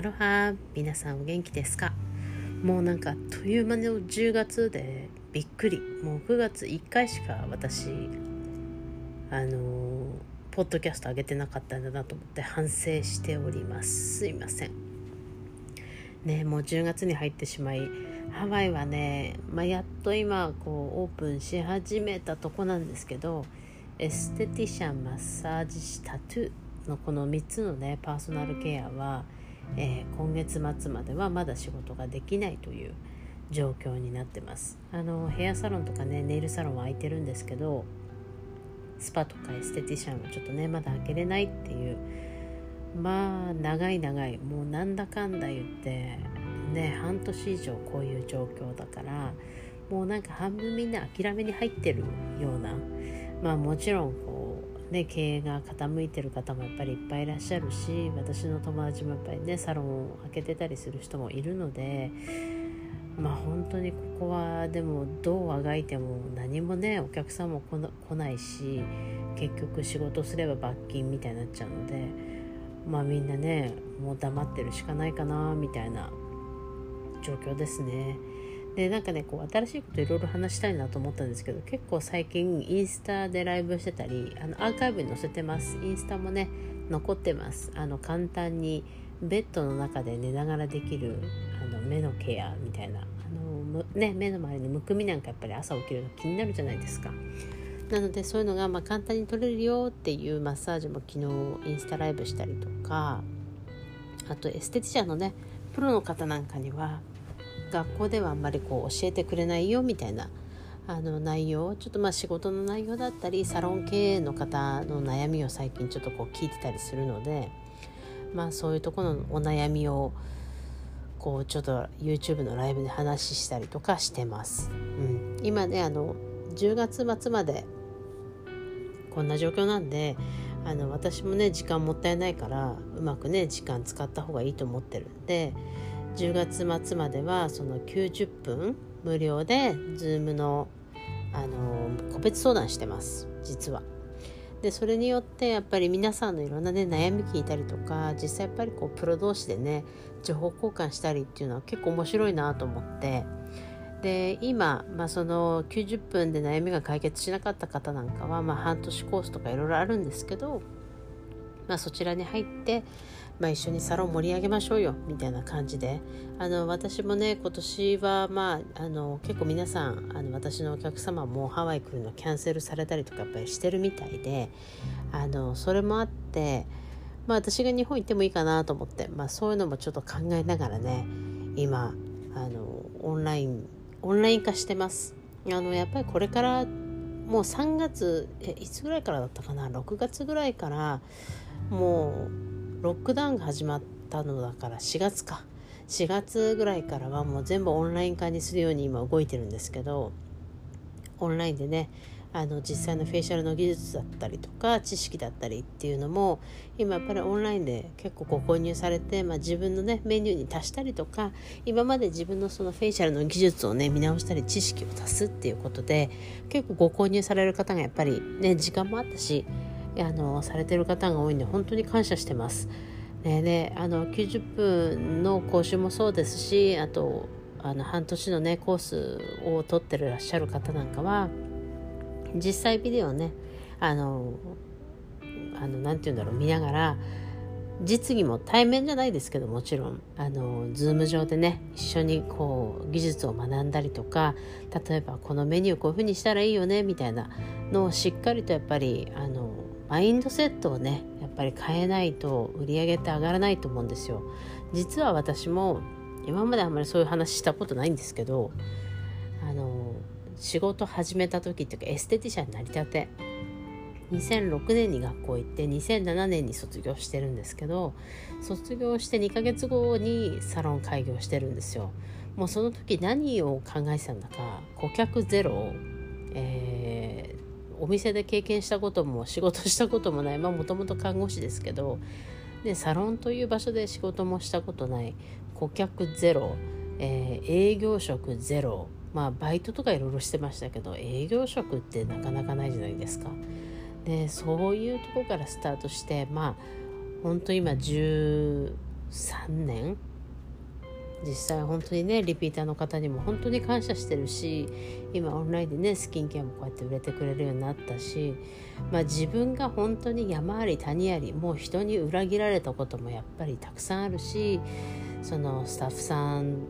アロハ皆さんお元気ですか？もうなんかあっという間の10月でびっくり。もう9月1回しか私あのー、ポッドキャスト上げてなかったんだなと思って反省しております。すいません。ねもう10月に入ってしまいハワイはね、まあ、やっと今こうオープンし始めたとこなんですけどエステティシャンマッサージ師タトゥーのこの3つのねパーソナルケアは、えー、今月末まではまだ仕事ができないという状況になってます。あのヘアサロンとかねネイルサロンは空いてるんですけどスパとかエステティシャンはちょっとねまだ開けれないっていう。まあ長い長い。もうなんだかんだ言ってね半年以上こういう状況だからもうなんか半分みんな諦めに入ってるような。まあもちろんこうね経営が傾いてる方もやっぱりいっぱいいらっしゃるし私の友達もやっぱりねサロンを開けてたりする人もいるのでまあ本当にここはでもどうあがいても何もねお客さんも来ないし結局仕事すれば罰金みたいになっちゃうのでまあみんなねもう黙ってるしかないかなみたいな状況ですね。でなんかねこう新しいこといろいろ話したいなと思ったんですけど結構最近インスタでライブしてたりあのアーカイブに載せてます。インスタもね残ってます。あの簡単にベッドの中で寝ながらできるあの目のケアみたいな。あの、ね、目の周りにむくみなんかやっぱり朝起きるの気になるじゃないですか。なのでそういうのがまあ簡単に取れるよっていうマッサージも昨日インスタライブしたりとかあとエステティシャンのねプロの方なんかには学校ではあんまりこう教えてくれないよみたいなあの内容ちょっとまあ仕事の内容だったりサロン経営の方の悩みを最近ちょっとこう聞いてたりするのでまあそういうところのお悩みをこうちょっと YouTube のライブで話したりとかしてます。うん、今ねあの10月末までこんな状況なんであの私もね時間もったいないからうまくね時間使った方がいいと思ってるんで10月末まではその90分無料で Zoom のあの個別相談してます実は。でそれによってやっぱり皆さんのいろんなね悩み聞いたりとか実際やっぱりこうプロ同士でね情報交換したりっていうのは結構面白いなと思ってで今、まあ、その90分で悩みが解決しなかった方なんかは、まあ、半年コースとかいろいろあるんですけど、まあ、そちらに入って、まあ、一緒にサロン盛り上げましょうよみたいな感じで。あの私もね今年は、まあ、あの結構皆さんあの私のお客様もハワイ来るのキャンセルされたりとかやっぱりしてるみたいであのそれもあって、まあ、私が日本行ってもいいかなと思って、まあ、そういうのもちょっと考えながらね今あのオンラインオンライン化してます。あのやっぱりこれからもう3月いつぐらいからだったかな？6月ぐらいからもうロックダウンが始まったのだから4月か。4月ぐらいからはもう全部オンライン化にするように今動いてるんですけどオンラインでねあの実際のフェイシャルの技術だったりとか知識だったりっていうのも今やっぱりオンラインで結構ご購入されて、まあ、自分のねメニューに足したりとか今まで自分のそのフェイシャルの技術をね見直したり知識を足すっていうことで結構ご購入される方がやっぱりね時間もあったしあのされてる方が多いんで本当に感謝してます。ね、であの90分の講習もそうですしあとあの半年のねコースを取ってらっしゃる方なんかは実際ビデオねあのあのなて言うんだろう見ながら実技も対面じゃないですけどもちろんあのズーム上でね一緒にこう技術を学んだりとか例えばこのメニューこういう風にしたらいいよねみたいなのをしっかりとやっぱりあのマインドセットをねやっぱり変えないと売り上げって上がらないと思うんですよ。実は私も今まであんまりそういう話したことないんですけどあの仕事始めた時っていうかエステティシャンになりたて。2006年に学校行って2007年に卒業してるんですけど卒業して2ヶ月後にサロン開業してるんですよ。もうその時何を考えてたんだか顧客ゼロ、えー、お店で経験したことも仕事したこともない。まあもともと看護師ですけどでサロンという場所で仕事もしたことない。顧客ゼロ、えー、営業職ゼロ。まあバイトとかいろいろしてましたけど営業職ってなかなかないじゃないですか。でそういうとこからスタートしてまあ本当今13年実際本当にねリピーターの方にも本当に感謝してるし今オンラインでねスキンケアもこうやって売れてくれるようになったし、まあ、自分が本当に山あり谷ありもう人に裏切られたこともやっぱりたくさんあるしそのスタッフさん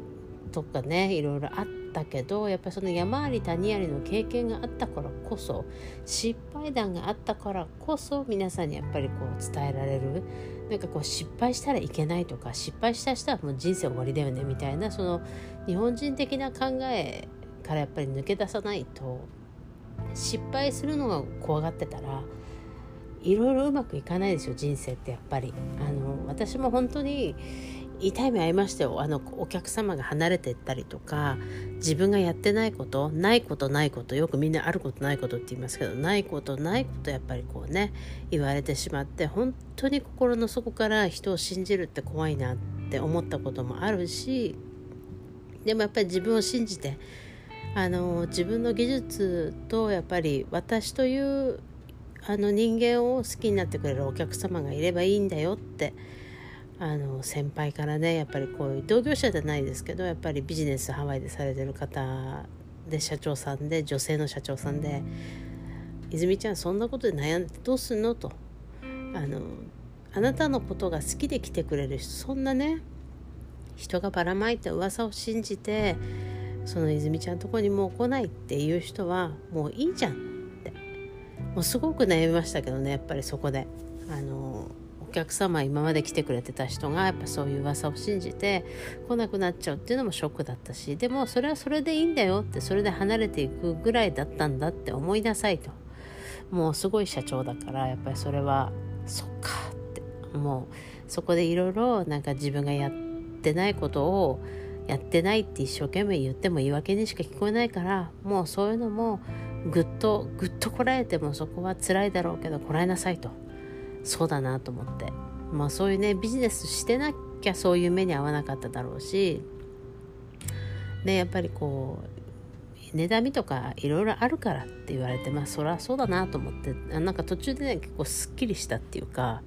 とかねいろいろあってたけどやっぱりその山あり谷ありの経験があったからこそ失敗談があったからこそ皆さんにやっぱりこう伝えられる。なんかこう失敗したらいけないとか失敗した人はもう人生終わりだよねみたいなその日本人的な考えからやっぱり抜け出さないと失敗するのが怖がってたらいろいろうまくいかないですよ人生ってやっぱり。あの私も本当に痛い目合いましたよ。あのお客様が離れてったりとか自分がやってないことないことないことよくみんなあることないことって言いますけどないことないことやっぱりこうね言われてしまって本当に心の底から人を信じるって怖いなって思ったこともあるしでもやっぱり自分を信じてあの自分の技術とやっぱり私というあの人間を好きになってくれるお客様がいればいいんだよってあの先輩からねやっぱりこういう同業者じゃないですけどやっぱりビジネスハワイでされてる方で社長さんで女性の社長さんで「泉ちゃんそんなことで悩んでどうすんの?」と。あの「あなたのことが好きで来てくれる人そんなね人がばらまいた噂を信じてその泉ちゃんとこにもう来ないっていう人はもういいじゃんって。もうすごく悩みましたけどねやっぱりそこで。あの客様今まで来てくれてた人がやっぱそういう噂を信じて来なくなっちゃうっていうのもショックだったしでもそれはそれでいいんだよってそれで離れていくぐらいだったんだって思いなさいともうすごい社長だからやっぱりそれはそっかってもうそこでいろいろなんか自分がやってないことをやってないって一生懸命言っても言い訳にしか聞こえないからもうそういうのもぐっとぐっとこらえてもそこは辛いだろうけどこらえなさいと。そうだなと思って。まあそういうねビジネスしてなきゃそういう目に遭わなかっただろうし。ねやっぱりこう値段みとかいろいろあるからって言われてまあそりゃそうだなと思ってなんか途中でね結構すっきりしたっていうか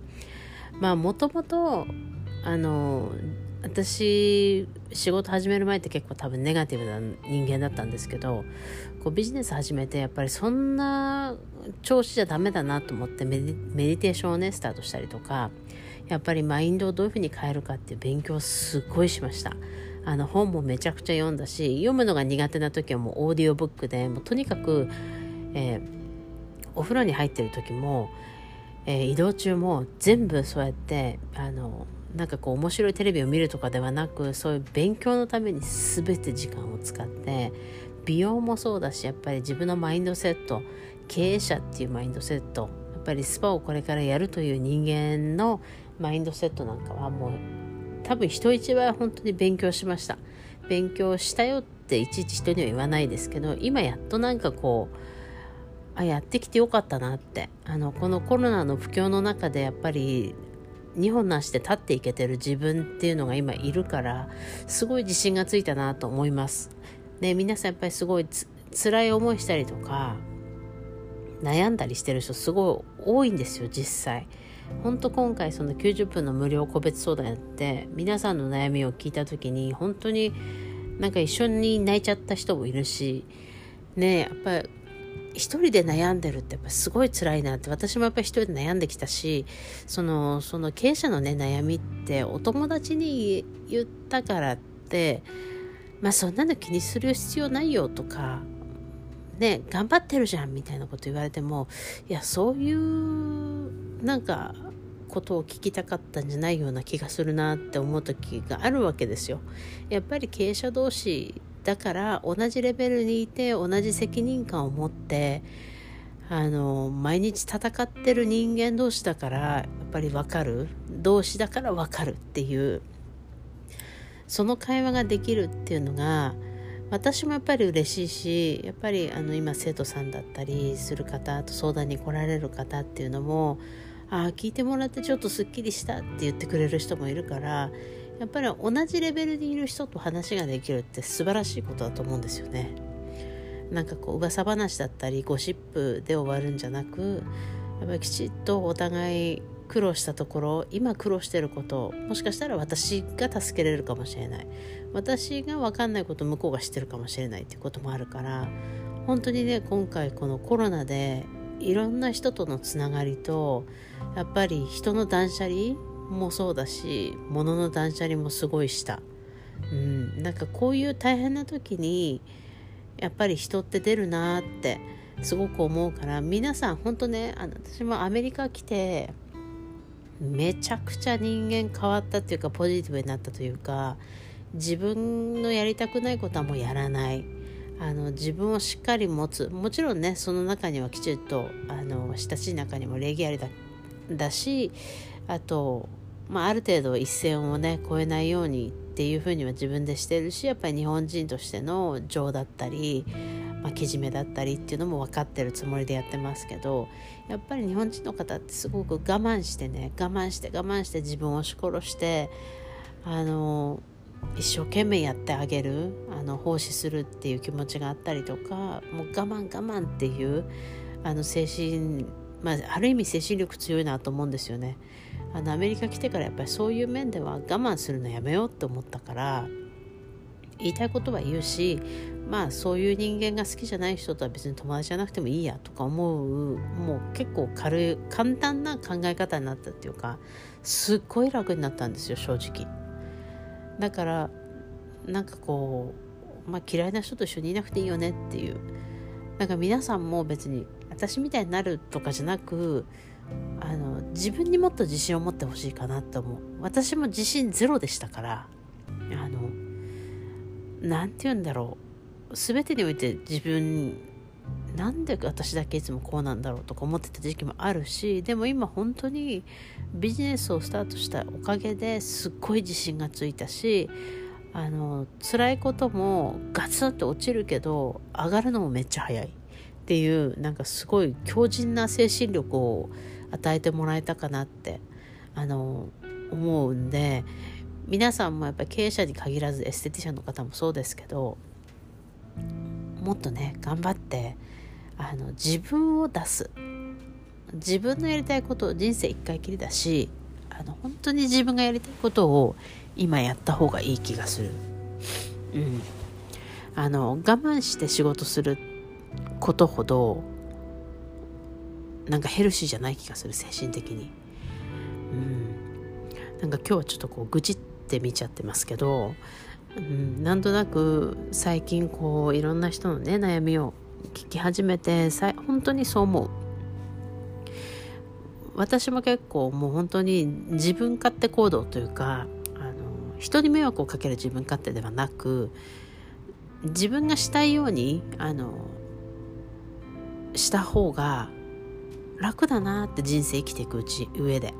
まあもともとあの私仕事始める前って結構多分ネガティブな人間だったんですけどこうビジネス始めてやっぱりそんな調子じゃダメだなと思ってメディテーションをねスタートしたりとかやっぱりマインドをどういうふうに変えるかっていう勉強をすっごいしました。あの本もめちゃくちゃ読んだし読むのが苦手な時はもうオーディオブックでもうとにかく、えー、お風呂に入ってる時も、えー、移動中も全部そうやってあのなんかこう面白いテレビを見るとかではなくそういう勉強のために全て時間を使って美容もそうだしやっぱり自分のマインドセット経営者っていうマインドセットやっぱりスパをこれからやるという人間のマインドセットなんかはもう多分人一倍本当に勉強しました勉強したよっていちいち人には言わないですけど今やっとなんかこうあやってきてよかったなってあのこのコロナの不況の中でやっぱり2本の足で立っていけてる自分っていうのが今いるからすごい自信がついたなと思います。ね、皆さんやっぱりすごいつ辛い思いしたりとか悩んだりしてる人すごい多いんですよ実際。ほんと今回その90分の無料個別相談やって皆さんの悩みを聞いた時に本当になんか一緒に泣いちゃった人もいるしねやっぱり一人で悩んでるってやっぱすごい辛いなって私もやっぱり一人で悩んできたしそのその経営者のね悩みってお友達に言ったからってまあそんなの気にする必要ないよとかね頑張ってるじゃんみたいなこと言われてもいやそういうなんかことを聞きたかったんじゃないような気がするなって思う時があるわけですよ。やっぱり経営者同士だから同じレベルにいて同じ責任感を持ってあの毎日戦ってる人間同士だからやっぱり分かる同士だから分かるっていうその会話ができるっていうのが私もやっぱり嬉しいしやっぱりあの今生徒さんだったりする方と相談に来られる方っていうのもああ聞いてもらってちょっとすっきりしたって言ってくれる人もいるからやっぱり同じレベルにいる人と話ができるって素晴らしいことだと思うんですよね。なんかこう噂話だったりゴシップで終わるんじゃなくやっぱりきちっとお互い苦労したところ今苦労してることもしかしたら私が助けれるかもしれない。私が分かんないこと向こうが知ってるかもしれないっていうこともあるから本当にね今回このコロナでいろんな人とのつながりとやっぱり人の断捨離もそうだし物の断捨離もすごいした、うん、なんかこういう大変な時にやっぱり人って出るなってすごく思うから皆さん本当ねあの私もアメリカ来てめちゃくちゃ人間変わったっていうかポジティブになったというか自分のやりたくないことはもうやらない。あの自分をしっかり持つ。もちろんねその中にはきちっとあの親しい中にも礼儀ありだだしあと、まあ、ある程度一線をね越えないようにっていうふうには自分でしてるしやっぱり日本人としての情だったりまあ、けじめだったりっていうのも分かってるつもりでやってますけどやっぱり日本人の方ってすごく我慢してね我慢して我慢して自分を押し殺してあの一生懸命やってあげるあの奉仕するっていう気持ちがあったりとかもう我慢我慢っていうあの精神、まあ、ある意味精神力強いなと思うんですよね。あのアメリカ来てからやっぱりそういう面では我慢するのやめようって思ったから言いたいことは言うしまあそういう人間が好きじゃない人とは別に友達じゃなくてもいいやとか思うもう結構軽い簡単な考え方になったっていうかすっごい楽になったんですよ正直。だからなんかこう、まあ、嫌いな人と一緒にいなくていいよねっていう。なんか皆さんも別に私みたいになるとかじゃなくあの自分にもっと自信を持ってほしいかなと思う。私も自信ゼロでしたからあの何て言うんだろう。全てにおいて自分なんで私だけいつもこうなんだろうとか思ってた時期もあるしでも今本当にビジネスをスタートしたおかげですっごい自信がついたしあの辛いこともガツンと落ちるけど上がるのもめっちゃ早い。っていうなんかすごい強靭な精神力を与えてもらえたかなってあの思うんで皆さんもやっぱり経営者に限らずエステティシャンの方もそうですけどもっとね頑張ってあの自分を出す自分のやりたいことを人生一回きりだしあの本当に自分がやりたいことを今やった方がいい気がする。うん、あの我慢して仕事することほどなんかヘルシーじゃない気がする精神的に。うん、なんか今日はちょっとこう愚痴っって見ちゃってますけど、うん、なんとなく最近こういろんな人のね悩みを聞き始めて本当にそう思う。私も結構もう本当に自分勝手行動というかあの人に迷惑をかける自分勝手ではなく自分がしたいようにあのした方が楽だなって人生生きていくうち上で。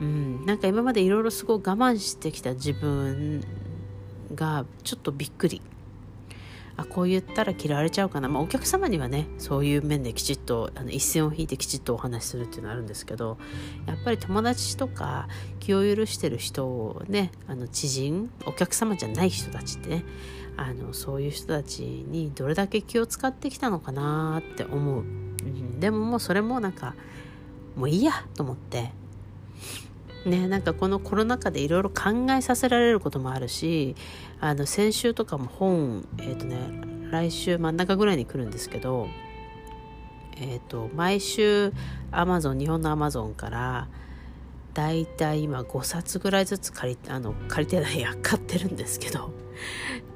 うん、なんか今までいろいろすごい我慢してきた自分がちょっとびっくり。あこう言ったら嫌われちゃうかな、まあ、お客様にはねそういう面できちっとあの一線を引いてきちっとお話しするっていうのはあるんですけどやっぱり友達とか気を許してる人をねあの知人お客様じゃない人たちってねあのそういう人たちにどれだけ気を使ってきたのかなって思う、うん、でももうそれもなんかもういいやと思ってね、なんかこのコロナ禍でいろいろ考えさせられることもあるしあの先週とかも本、えーとね、来週真ん中ぐらいに来るんですけど、えーと、毎週アマゾン日本のアマゾンからだいたい今5冊ぐらいずつ借りあの借りてないや 買ってるんですけど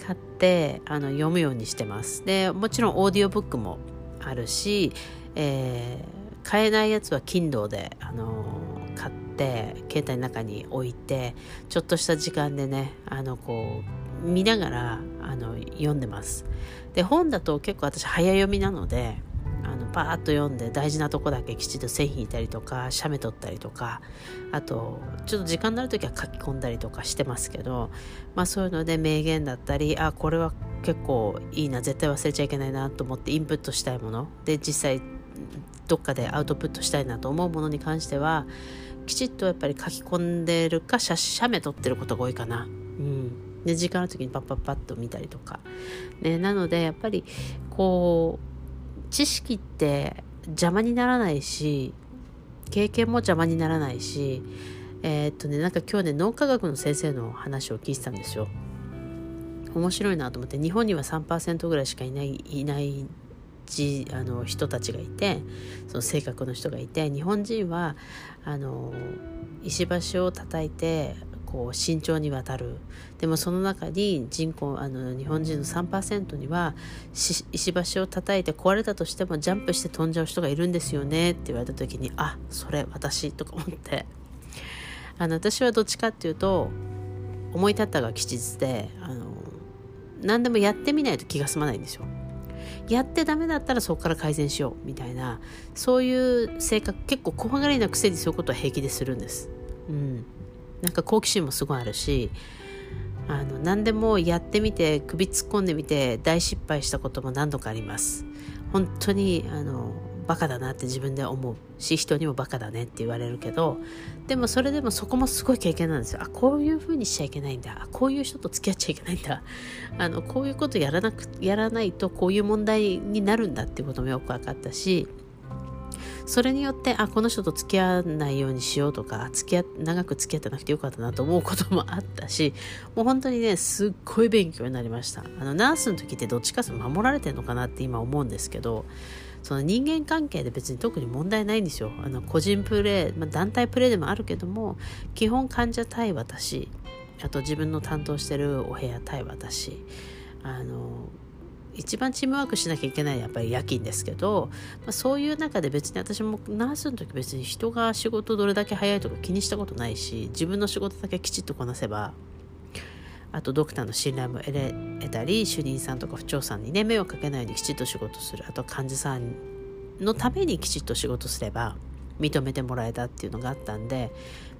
買ってあの読むようにしてます。でもちろんオーディオブックもあるし、えー、買えないやつは Kindle で、あのって携帯の中に置いてちょっとした時間でねあのこう見ながらあの読んでます。で本だと結構私早読みなのであのパーッと読んで大事なとこだけきちっと線引いたりとか写メ撮ったりとかあとちょっと時間になる時は書き込んだりとかしてますけど、まあ、そういうので名言だったりあこれは結構いいな絶対忘れちゃいけないなと思ってインプットしたいもの。で実際どっかでアウトプットしたいなと思うものに関してはきちっとやっぱり書き込んでるか写写メ撮ってることが多いかな。うん。で時間の時にパッパッパッと見たりとか、ね、なのでやっぱりこう知識って邪魔にならないし経験も邪魔にならないしえー、っとねなんか今日ね脳科学の先生の話を聞いてたんですよ。面白いなと思って日本には3%ぐらいしかいないいないじあの人たちがいてその性格の人がいて日本人はあの石橋を叩いてこう慎重に渡るでもその中に人口あの日本人の3%には石橋を叩いて壊れたとしてもジャンプして飛んじゃう人がいるんですよねって言われた時にあそれ私とか思ってあの私はどっちかっていうと思い立ったが吉日であの何でもやってみないと気が済まないんですよ。やってダメだったらそこから改善しようみたいなそういう性格結構怖がりなくせにそういうことは平気でするんです。うん、なんか好奇心もすごいあるしあの何でもやってみて首突っ込んでみて大失敗したことも何度かあります。本当にあのバカだなって自分で思うし人にもバカだねって言われるけどでもそれでもそこもすごい経験なんですよ。あこういうふうにしちゃいけないんだ。あこういう人と付き合っちゃいけないんだ。あのこういうことやらなくやらないとこういう問題になるんだっていうこともよく分かったしそれによってあこの人と付き合わないようにしようとか付き合長く付き合ってなくてよかったなと思うこともあったしもう本当にねすっごい勉強になりました。あのナースの時ってどっちかと守られてるのかなって今思うんですけどその人間関係で別に特に問題ないんですよあの個人プレー、まあ、団体プレーでもあるけども基本患者対私あと自分の担当してるお部屋対私あの一番チームワークしなきゃいけないやっぱり夜勤ですけど、まあ、そういう中で別に私もナースの時別に人が仕事どれだけ早いとか気にしたことないし自分の仕事だけきちっとこなせばあとドクターの信頼も得れ得たり主任さんとか不調さんにね迷惑かけないようにきちっと仕事する。あと患者さんのためにきちっと仕事すれば認めてもらえたっていうのがあったんで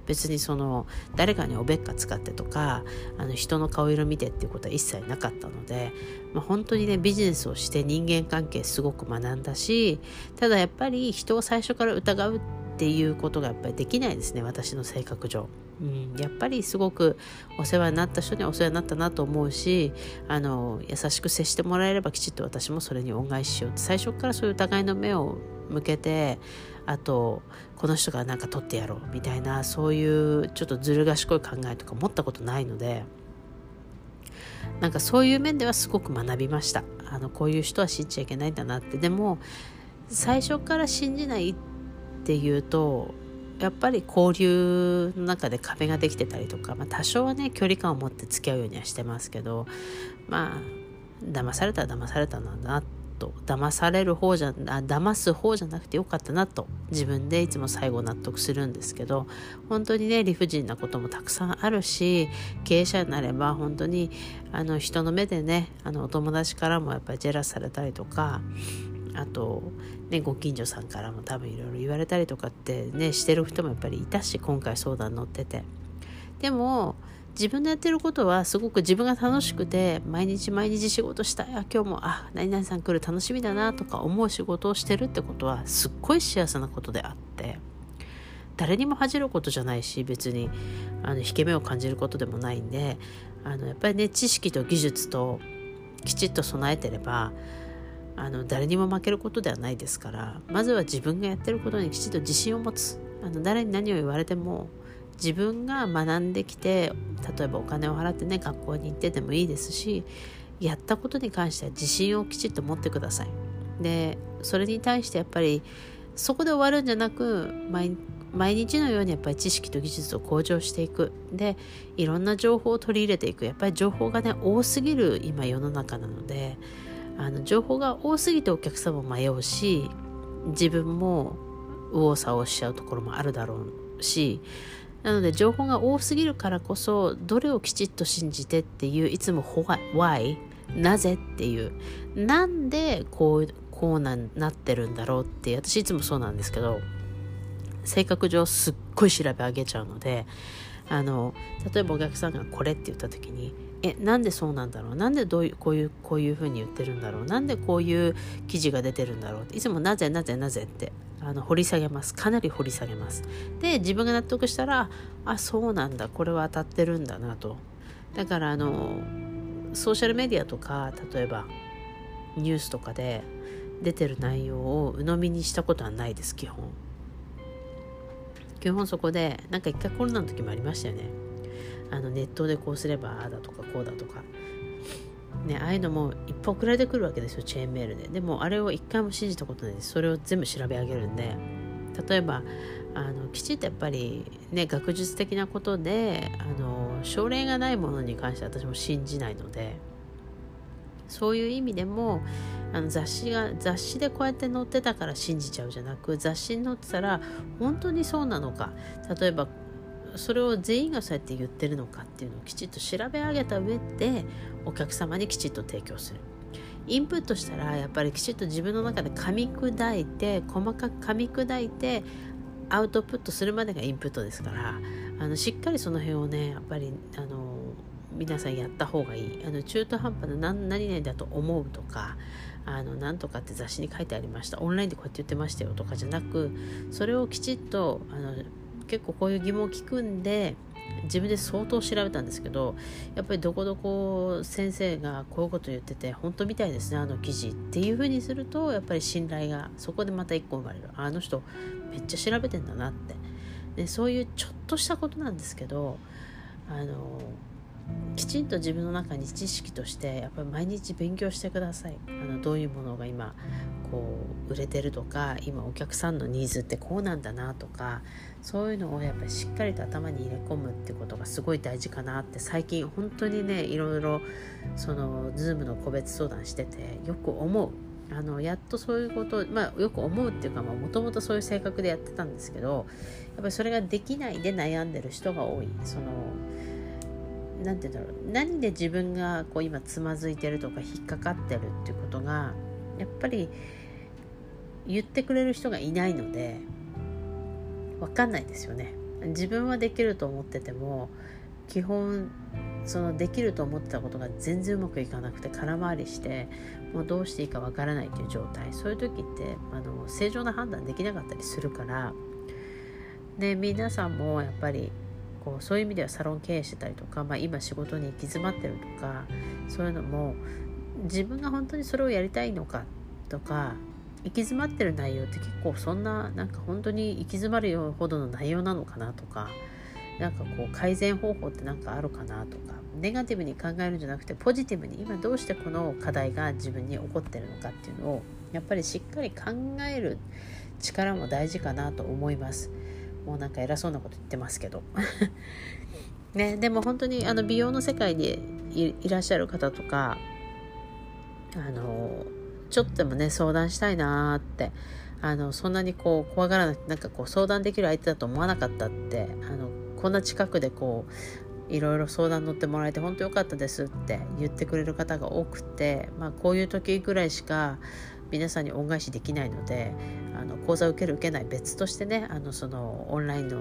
別にその誰かにおべっか使ってとかあの人の顔色見てっていうことは一切なかったので、まあ、本当にねビジネスをして人間関係すごく学んだしただやっぱり人を最初から疑うっていうことがやっぱりできないですね私の性格上。うん、やっぱりすごくお世話になった人にはお世話になったなと思うしあの優しく接してもらえればきちっと私もそれに恩返ししようって。最初からそういう疑いの目を向けてあとこの人がなんか取ってやろうみたいなそういうちょっとずる賢い考えとか持ったことないのでなんかそういう面ではすごく学びました。あのこういう人は信じちゃいけないんだなって。でも最初から信じないっていうとやっぱり交流の中で壁ができてたりとか、まあ、多少はね距離感を持って付き合うようにはしてますけどまあ騙されたら騙されたなんだなと騙される方じゃあ騙す方じゃなくてよかったなと自分でいつも最後納得するんですけど本当にね理不尽なこともたくさんあるし経営者になれば本当にあの人の目でねあのお友達からもやっぱりジェラスされたりとかあと、ね、ご近所さんからも多分いろいろ言われたりとかってねしてる人もやっぱりいたし今回相談乗ってて。でも自分のやってることはすごく自分が楽しくて毎日毎日仕事したい今日もあ何々さん来る楽しみだなとか思う仕事をしてるってことはすっごい幸せなことであって。誰にも恥じることじゃないし別にあの引け目を感じることでもないんであのやっぱりね知識と技術ときちっと備えてればあの誰にも負けることではないですからまずは自分がやってることにきちっと自信を持つ。あの誰に何を言われても自分が学んできて例えばお金を払ってね学校に行ってでもいいですしやったことに関しては自信をきちっと持ってください。でそれに対してやっぱりそこで終わるんじゃなく毎日のようにやっぱり知識と技術を向上していく。でいろんな情報を取り入れていく。やっぱり情報がね多すぎる今世の中なのであの情報が多すぎてお客様も迷うし自分も右往左往しちゃうところもあるだろうしなので情報が多すぎるからこそどれをきちっと信じてっていういつも why なぜっていうなんでこうこうななってるんだろうって私いつもそうなんですけど性格上すっごい調べ上げちゃうのであの例えばお客さんがこれって言った時にえなんでそうなんだろう？なんでどういうこういうこういうふうに言ってるんだろう？なんでこういう記事が出てるんだろう？っていつもなぜなぜなぜってあの掘り下げます。かなり掘り下げます。で自分が納得したらあそうなんだ。これは当たってるんだなと。だからあのソーシャルメディアとか例えばニュースとかで出てる内容を鵜呑みにしたことはないです基本。基本そこでなんか一回コロナの時もありましたよね。あのネットでこうすればああだとかこうだとか。ね、ああいうのもいっぱい送られてくるわけですよチェーンメールで。でもあれを一回も信じたことないです。それを全部調べ上げるんで。例えばあのきちっとやっぱりね学術的なことであの症例がないものに関して私も信じないので。そういう意味でもあの雑誌が雑誌でこうやって載ってたから信じちゃうじゃなく雑誌に載ってたら本当にそうなのか。例えばそれを全員がそうやって言ってるのかっていうのをきちっと調べ上げた上でお客様にきちっと提供する。インプットしたらやっぱりきちっと自分の中で噛み砕いて細かく噛み砕いてアウトプットするまでがインプットですからあのしっかりその辺をねやっぱりあの皆さんやった方がいい。あの中途半端な何何々だと思うとかあのなんとかって雑誌に書いてありました。オンラインでこうやって言ってましたよとかじゃなくそれをきちっとあの結構こういう疑問を聞くんで自分で相当調べたんですけどやっぱりどこどこ先生がこういうこと言ってて本当みたいですねあの記事っていうふうにするとやっぱり信頼がそこでまた一個生まれる。あの人めっちゃ調べてんだなって。でそういうちょっとしたことなんですけどあのきちんと自分の中に知識としてやっぱり毎日勉強してください。あのどういうものが今こう売れてるとか今お客さんのニーズってこうなんだなとかそういうのをやっぱりしっかりと頭に入れ込むってことがすごい大事かなって最近本当にねいろいろその Zoom の個別相談しててよく思う。あのやっとそういうことまあよく思うっていうかもともとそういう性格でやってたんですけどやっぱりそれができないで悩んでる人が多い。その何て言うんだろう。何で自分がこう今つまずいてるとか引っかかってるっていうことがやっぱり言ってくれる人がいないので分かんないですよね。自分はできると思ってても基本そのできると思ってたことが全然うまくいかなくて空回りしてもうどうしていいかわからないという状態。そういう時ってあの正常な判断できなかったりするから。で皆さんもやっぱりこうそういう意味ではサロン経営してたりとか、まあ、今仕事に行き詰まってるとかそういうのも自分が本当にそれをやりたいのかとか行き詰まってる内容って結構そんななんか本当に行き詰まるほどの内容なのかなとかなんかこう改善方法って何かあるかなとかネガティブに考えるんじゃなくてポジティブに今どうしてこの課題が自分に起こってるのかっていうのをやっぱりしっかり考える力も大事かなと思います。もうなんか偉そうなこと言ってますけど。ねでも本当にあの美容の世界にいらっしゃる方とかあのちょっとでもね相談したいなってあのそんなにこう怖がらなくてなんかこう相談できる相手だと思わなかったってあのこんな近くでこういろいろ相談乗ってもらえて本当良かったですって言ってくれる方が多くて、まあ、こういう時ぐらいしか皆さんに恩返しできないのであの講座受ける受けない別としてねあのそのオンラインの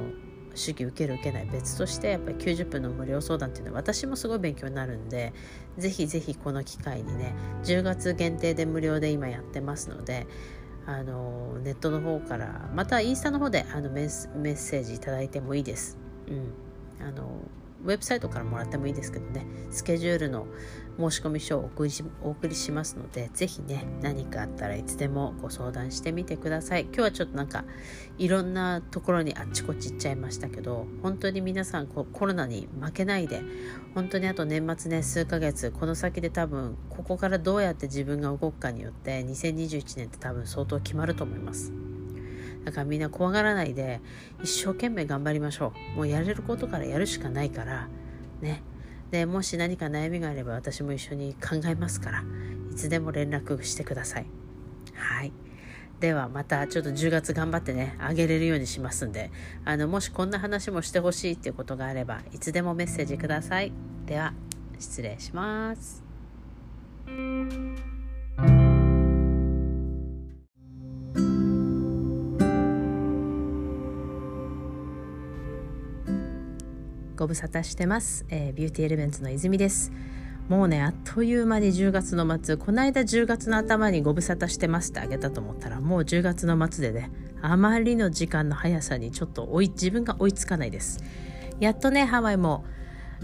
主義受ける受けない別としてやっぱり90分の無料相談っていうのは私もすごい勉強になるんでぜひぜひこの機会にね10月限定で無料で今やってますのであのネットの方からまたインスタの方であのメッセージいただいてもいいです。うん、あのウェブサイトからもらってもいいですけどね。スケジュールの申し込み書をお送りしますのでぜひね何かあったらいつでもご相談してみてください。今日はちょっとなんかいろんなところにあっちこっち行っちゃいましたけど本当に皆さんこコロナに負けないで本当にあと年末ね数ヶ月この先で多分ここからどうやって自分が動くかによって2021年って多分相当決まると思います。だからみんな怖がらないで一生懸命頑張りましょう。もうやれることからやるしかないからね。でもし何か悩みがあれば私も一緒に考えますからいつでも連絡してください。はい。ではまたちょっと10月頑張ってねあげれるようにしますんであのもしこんな話もしてほしいっていうことがあればいつでもメッセージください。では失礼します。ご無沙汰してます、えー、ビューティーエレメンツの泉です。もうねあっという間に10月の末。この間10月の頭にご無沙汰してますってあげたと思ったらもう10月の末でねあまりの時間の速さにちょっと追い自分が追いつかないです。やっとねハワイも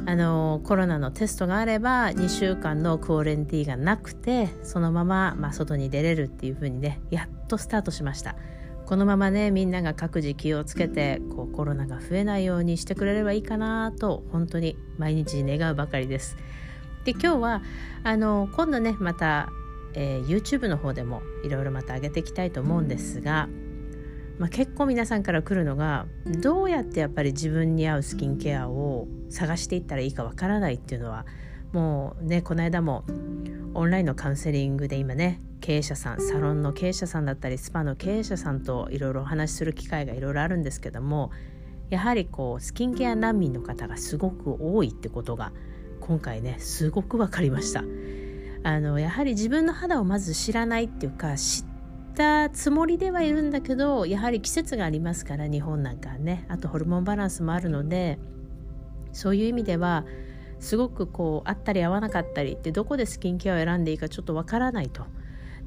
あのコロナのテストがあれば2週間のクオレンティがなくてそのまま、まあ、外に出れるっていう風にねやっとスタートしました。このままねみんなが各自気をつけてこうコロナが増えないようにしてくれればいいかなと本当に毎日願うばかりです。で今日はあの今度ねまた、えー、YouTube の方でもいろいろまた上げていきたいと思うんですが、まあ、結構皆さんから来るのがどうやってやっぱり自分に合うスキンケアを探していったらいいかわからないっていうのはもうねこの間もオンラインのカウンセリングで今ね経営者さんサロンの経営者さんだったりスパの経営者さんといろいろお話しする機会がいろいろあるんですけどもやはりこうスキンケア難民の方がすごく多いってことが今回ねすごく分かりました。あのやはり自分の肌をまず知らないっていうか知ったつもりではいるんだけどやはり季節がありますから日本なんかね。あとホルモンバランスもあるのでそういう意味ではすごくこう合ったり合わなかったりってどこでスキンケアを選んでいいかちょっとわからないと。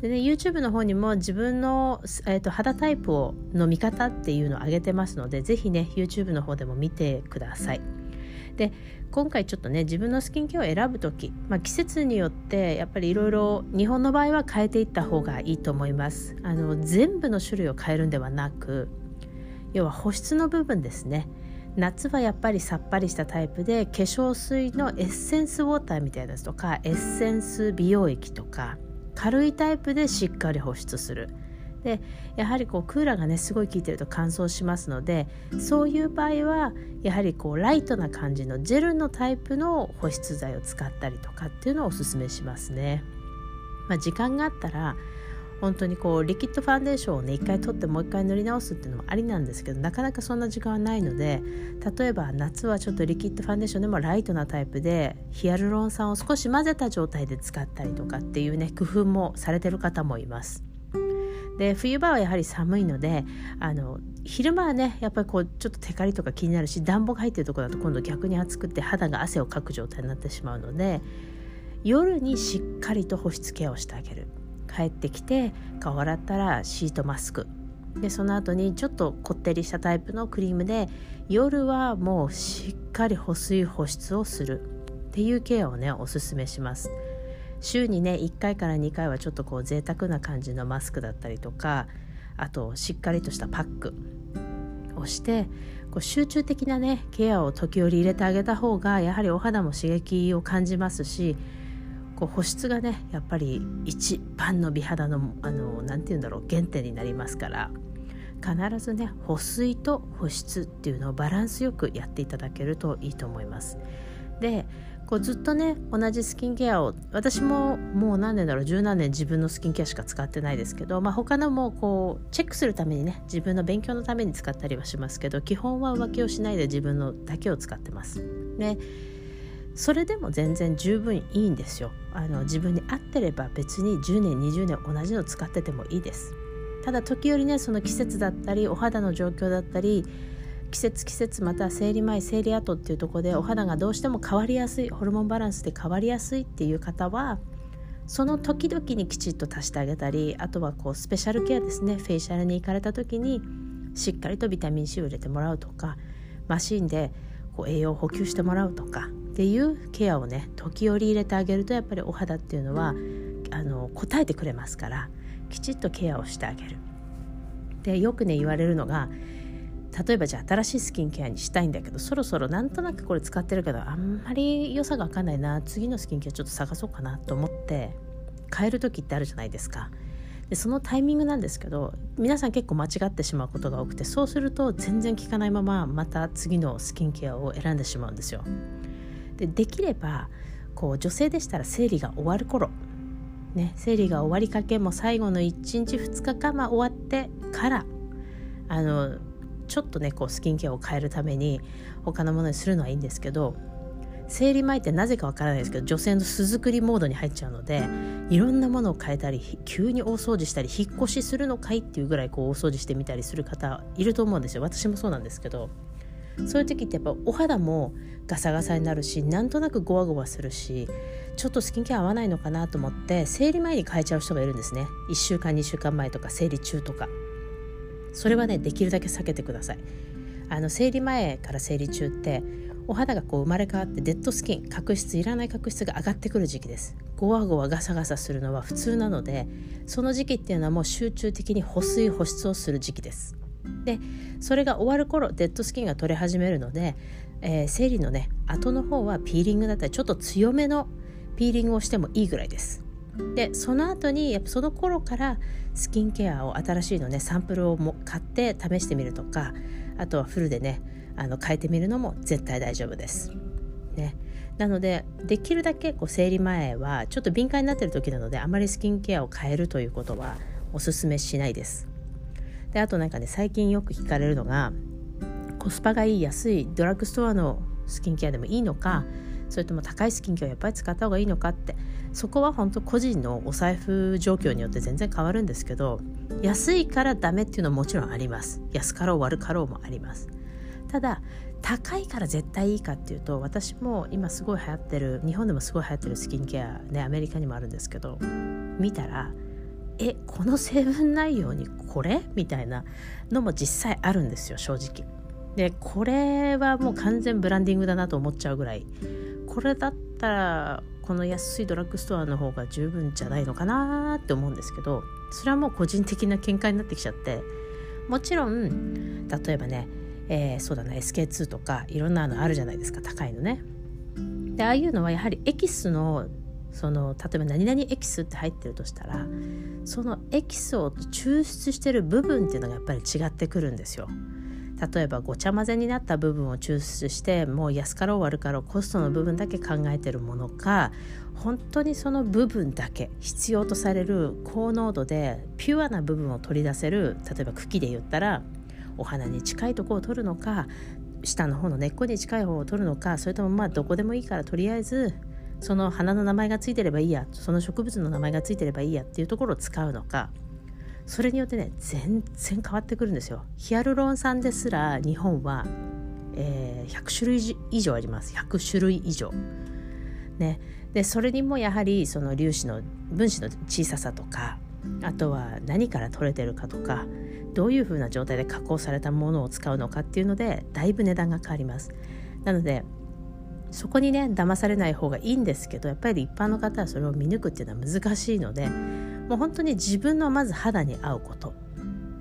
でね YouTube の方にも自分の、えーと、肌タイプをの見方っていうのを上げてますのでぜひね YouTube の方でも見てください。で今回ちょっとね自分のスキンケアを選ぶ時、まあ、季節によってやっぱりいろいろ日本の場合は変えていった方がいいと思いますあの全部の種類を変えるんではなく要は保湿の部分ですね夏はやっぱりさっぱりしたタイプで化粧水のエッセンスウォーターみたいなやつとかエッセンス美容液とか軽いタイプでしっかり保湿するでやはりこうクーラーがねすごい効いてると乾燥しますのでそういう場合はやはりこうライトな感じのジェルのタイプの保湿剤を使ったりとかっていうのをおすすめしますね。まあ、時間があったら本当にこうリキッドファンデーションをね一回取ってもう一回塗り直すっていうのもありなんですけどなかなかそんな時間はないので例えば夏はちょっとリキッドファンデーションでもライトなタイプでヒアルロン酸を少し混ぜた状態で使ったりとかっていうね工夫もされてる方もいます。で冬場はやはり寒いのであの昼間はねやっぱりこうちょっとテカリとか気になるし暖房が入ってるとこだと今度逆に暑くて肌が汗をかく状態になってしまうので夜にしっかりと保湿ケアをしてあげる帰ってきて顔洗ったらシートマスク。でその後にちょっとこってりしたタイプのクリームで夜はもうしっかり保水保湿をする。っていうケアをねおすすめします。週にね1回から2回はちょっとこう贅沢な感じのマスクだったりとかあとしっかりとしたパック。をしてこう集中的なねケアを時折入れてあげた方がやはりお肌も刺激を感じますしこう保湿がねやっぱり一番の美肌のあのなて言うんだろう原点になりますから必ずね保水と保湿っていうのをバランスよくやっていただけるといいと思います。でこうずっとね同じスキンケアを私ももう何年だろう十何年自分のスキンケアしか使ってないですけど、まあ、他のもこうチェックするためにね自分の勉強のために使ったりはしますけど基本は浮気をしないで自分のだけを使ってます。でそれでも全然十分いいんですよ。あの自分に合ってれば別に10年20年同じの使っててもいいです。ただ時折ねその季節だったりお肌の状況だったり季節季節また生理前生理後っていうところでお肌がどうしても変わりやすいホルモンバランスで変わりやすいっていう方はその時々にきちっと足してあげたりあとはこうスペシャルケアですね。フェイシャルに行かれた時にしっかりとビタミン C を入れてもらうとかマシンでこう栄養を補給してもらうとかっていうケアをね時折入れてあげるとやっぱりお肌っていうのはあの答えてくれますからきちっとケアをしてあげる。でよくね言われるのが例えばじゃあ新しいスキンケアにしたいんだけどそろそろなんとなくこれ使ってるけどあんまり良さが分かんないな次のスキンケアちょっと探そうかなと思って変える時ってあるじゃないですか。でそのタイミングなんですけど皆さん結構間違ってしまうことが多くてそうすると全然効かないまままた次のスキンケアを選んでしまうんですよ。でできればこう女性でしたら生理が終わる頃ね、生理が終わりかけも最後の1日2日か、まあ、終わってからあのちょっとねこうスキンケアを変えるために他のものにするのはいいんですけど生理前ってなぜかわからないですけど女性の巣作りモードに入っちゃうのでいろんなものを変えたり急に大掃除したり引っ越しするのかいっていうぐらいこう大掃除してみたりする方いると思うんですよ。私もそうなんですけど。そういう時ってやっぱお肌もガサガサになるしなんとなくゴワゴワするしちょっとスキンケア合わないのかなと思って生理前に変えちゃう人がいるんですね。1週間2週間前とか生理中とか。それはねできるだけ避けてください。あの生理前から生理中ってお肌がこう生まれ変わってデッドスキン角質いらない角質が上がってくる時期です。ゴワゴワガサガサするのは普通なのでその時期っていうのはもう集中的に保水保湿をする時期です。でそれが終わる頃デッドスキンが取れ始めるので、えー、生理のね後の方はピーリングだったりちょっと強めのピーリングをしてもいいぐらいです。でその後にやっぱその頃からスキンケアを新しいのねサンプルをも買って試してみるとかあとはフルでねあの変えてみるのも絶対大丈夫です。ね、なのでできるだけこう生理前はちょっと敏感になってる時なのであまりスキンケアを変えるということはおすすめしないです。であとなんかね最近よく聞かれるのがコスパがいい安いドラッグストアのスキンケアでもいいのかそれとも高いスキンケアをやっぱり使った方がいいのかってそこは本当個人のお財布状況によって全然変わるんですけど安いからダメっていうのはもちろんあります安かろう悪かろうもありますただ高いから絶対いいかっていうと私も今すごい流行ってる日本でもすごい流行ってるスキンケアねアメリカにもあるんですけど見たらえこの成分内容にこれみたいなのも実際あるんですよ正直。でこれはもう完全ブランディングだなと思っちゃうぐらい。これだったらこの安いドラッグストアの方が十分じゃないのかなって思うんですけどそれはもう個人的な見解になってきちゃって。もちろん例えばねえー、そうだな SK2 とかいろんなのあるじゃないですか高いのね。でああいうのはやはりエキスのその例えば何々エキスって入ってるとしたらそのエキスを抽出してる部分っていうのがやっぱり違ってくるんですよ。例えばごちゃ混ぜになった部分を抽出してもう安かろう悪かろうコストの部分だけ考えてるものか本当にその部分だけ必要とされる高濃度でピュアな部分を取り出せる例えば茎で言ったらお花に近いところを取るのか下の方の根っこに近い方を取るのかそれともまあどこでもいいからとりあえずその花の名前がついてればいいやその植物の名前がついてればいいやっていうところを使うのかそれによってね全然変わってくるんですよ。ヒアルロン酸ですら日本は、えー、100種類以上あります100種類以上。ね、でそれにもやはりその粒子の分子の小ささとかあとは何から取れてるかとかどういうふうな状態で加工されたものを使うのかっていうのでだいぶ値段が変わります。なのでそこにね騙されない方がいいんですけどやっぱり一般の方はそれを見抜くっていうのは難しいのでもう本当に自分のまず肌に合うこと。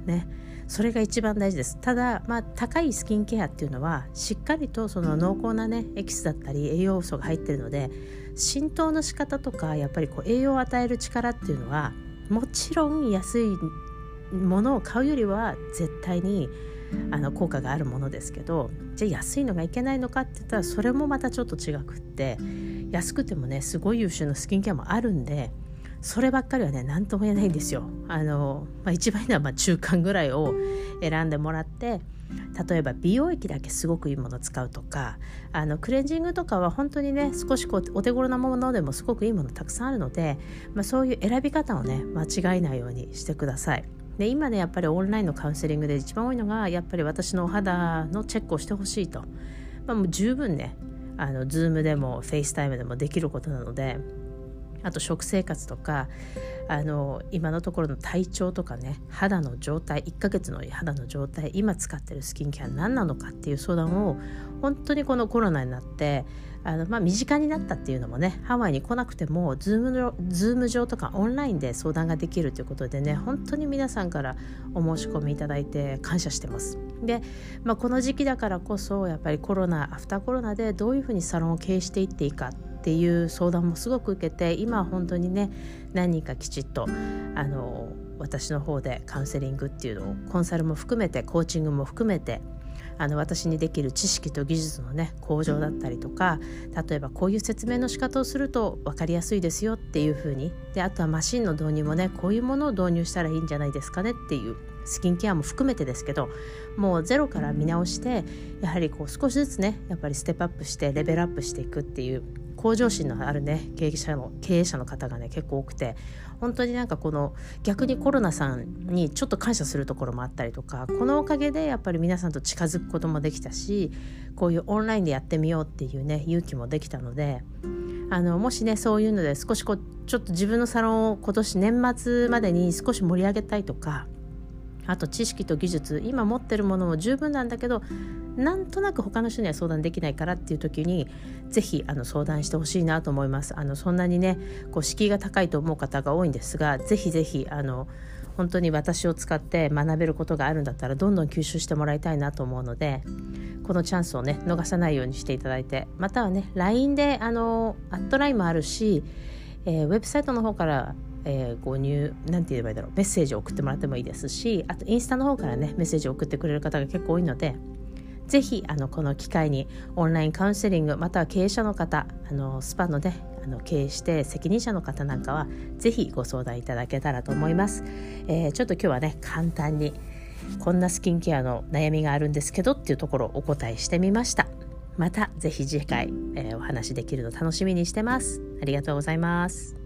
ね。それが一番大事です。ただまあ高いスキンケアっていうのはしっかりとその濃厚なねエキスだったり栄養素が入ってるので浸透の仕方とかやっぱりこう栄養を与える力っていうのはもちろん安いものを買うよりは絶対にあの効果があるものですけどじゃあ安いのがいけないのかって言ったらそれもまたちょっと違くって安くてもねすごい優秀なスキンケアもあるんでそればっかりはね何とも言えないんですよ。あのまあ、一番いいのはま中間ぐらいを選んでもらって例えば美容液だけすごくいいもの使うとかあのクレンジングとかは本当にね少しこうお手頃なものでもすごくいいものたくさんあるので、まあ、そういう選び方をね間違えないようにしてください。で今ねやっぱりオンラインのカウンセリングで一番多いのがやっぱり私のお肌のチェックをしてほしいと、まあ、もう十分ねあの Zoom でも FaceTime でもできることなのであと食生活とかあの今のところの体調とかね肌の状態1ヶ月の肌の状態今使ってるスキンケア何なのかっていう相談を本当にこのコロナになってあのまあ、身近になったっていうのもねハワイに来なくてもズームのズーム上とかオンラインで相談ができるということでね本当に皆さんからお申し込みいただいて感謝してます。で、まあ、この時期だからこそやっぱりコロナアフターコロナでどういうふうにサロンを経営していっていいかっていう相談もすごく受けて今本当にね何人かきちっとあの私の方でカウンセリングっていうのをコンサルも含めてコーチングも含めてあの私にできる知識と技術のね向上だったりとか例えばこういう説明の仕方をすると分かりやすいですよっていう風にであとはマシンの導入もねこういうものを導入したらいいんじゃないですかねっていうスキンケアも含めてですけどもうゼロから見直してやはりこう少しずつねやっぱりステップアップしてレベルアップしていくっていう向上心のあるね経営者の経営者の方がね結構多くて本当になんかこの逆にコロナさんにちょっと感謝するところもあったりとかこのおかげでやっぱり皆さんと近づくこともできたしこういうオンラインでやってみようっていうね勇気もできたのであのもしねそういうので少しこうちょっと自分のサロンを今年年末までに少し盛り上げたいとかあと知識と技術今持ってるものも十分なんだけどなんとなく他の人には相談できないからっていう時にぜひあの相談してほしいなと思います。あのそんなにねこう敷居が高いと思う方が多いんですがぜひぜひあの本当に私を使って学べることがあるんだったらどんどん吸収してもらいたいなと思うのでこのチャンスをね逃さないようにしていただいてまたはね LINE であのアットラインもあるし、えー、ウェブサイトの方からえー、ご入なんて言えばいいだろうメッセージを送ってもらってもいいですしあとインスタの方からねメッセージを送ってくれる方が結構多いのでぜひあのこの機会にオンラインカウンセリングまたは経営者の方あのスパのねあの経営して責任者の方なんかはぜひご相談いただけたらと思います、えー、ちょっと今日はね簡単にこんなスキンケアの悩みがあるんですけどっていうところをお答えしてみました。またぜひ次回、えー、お話できるの楽しみにしてます。ありがとうございます。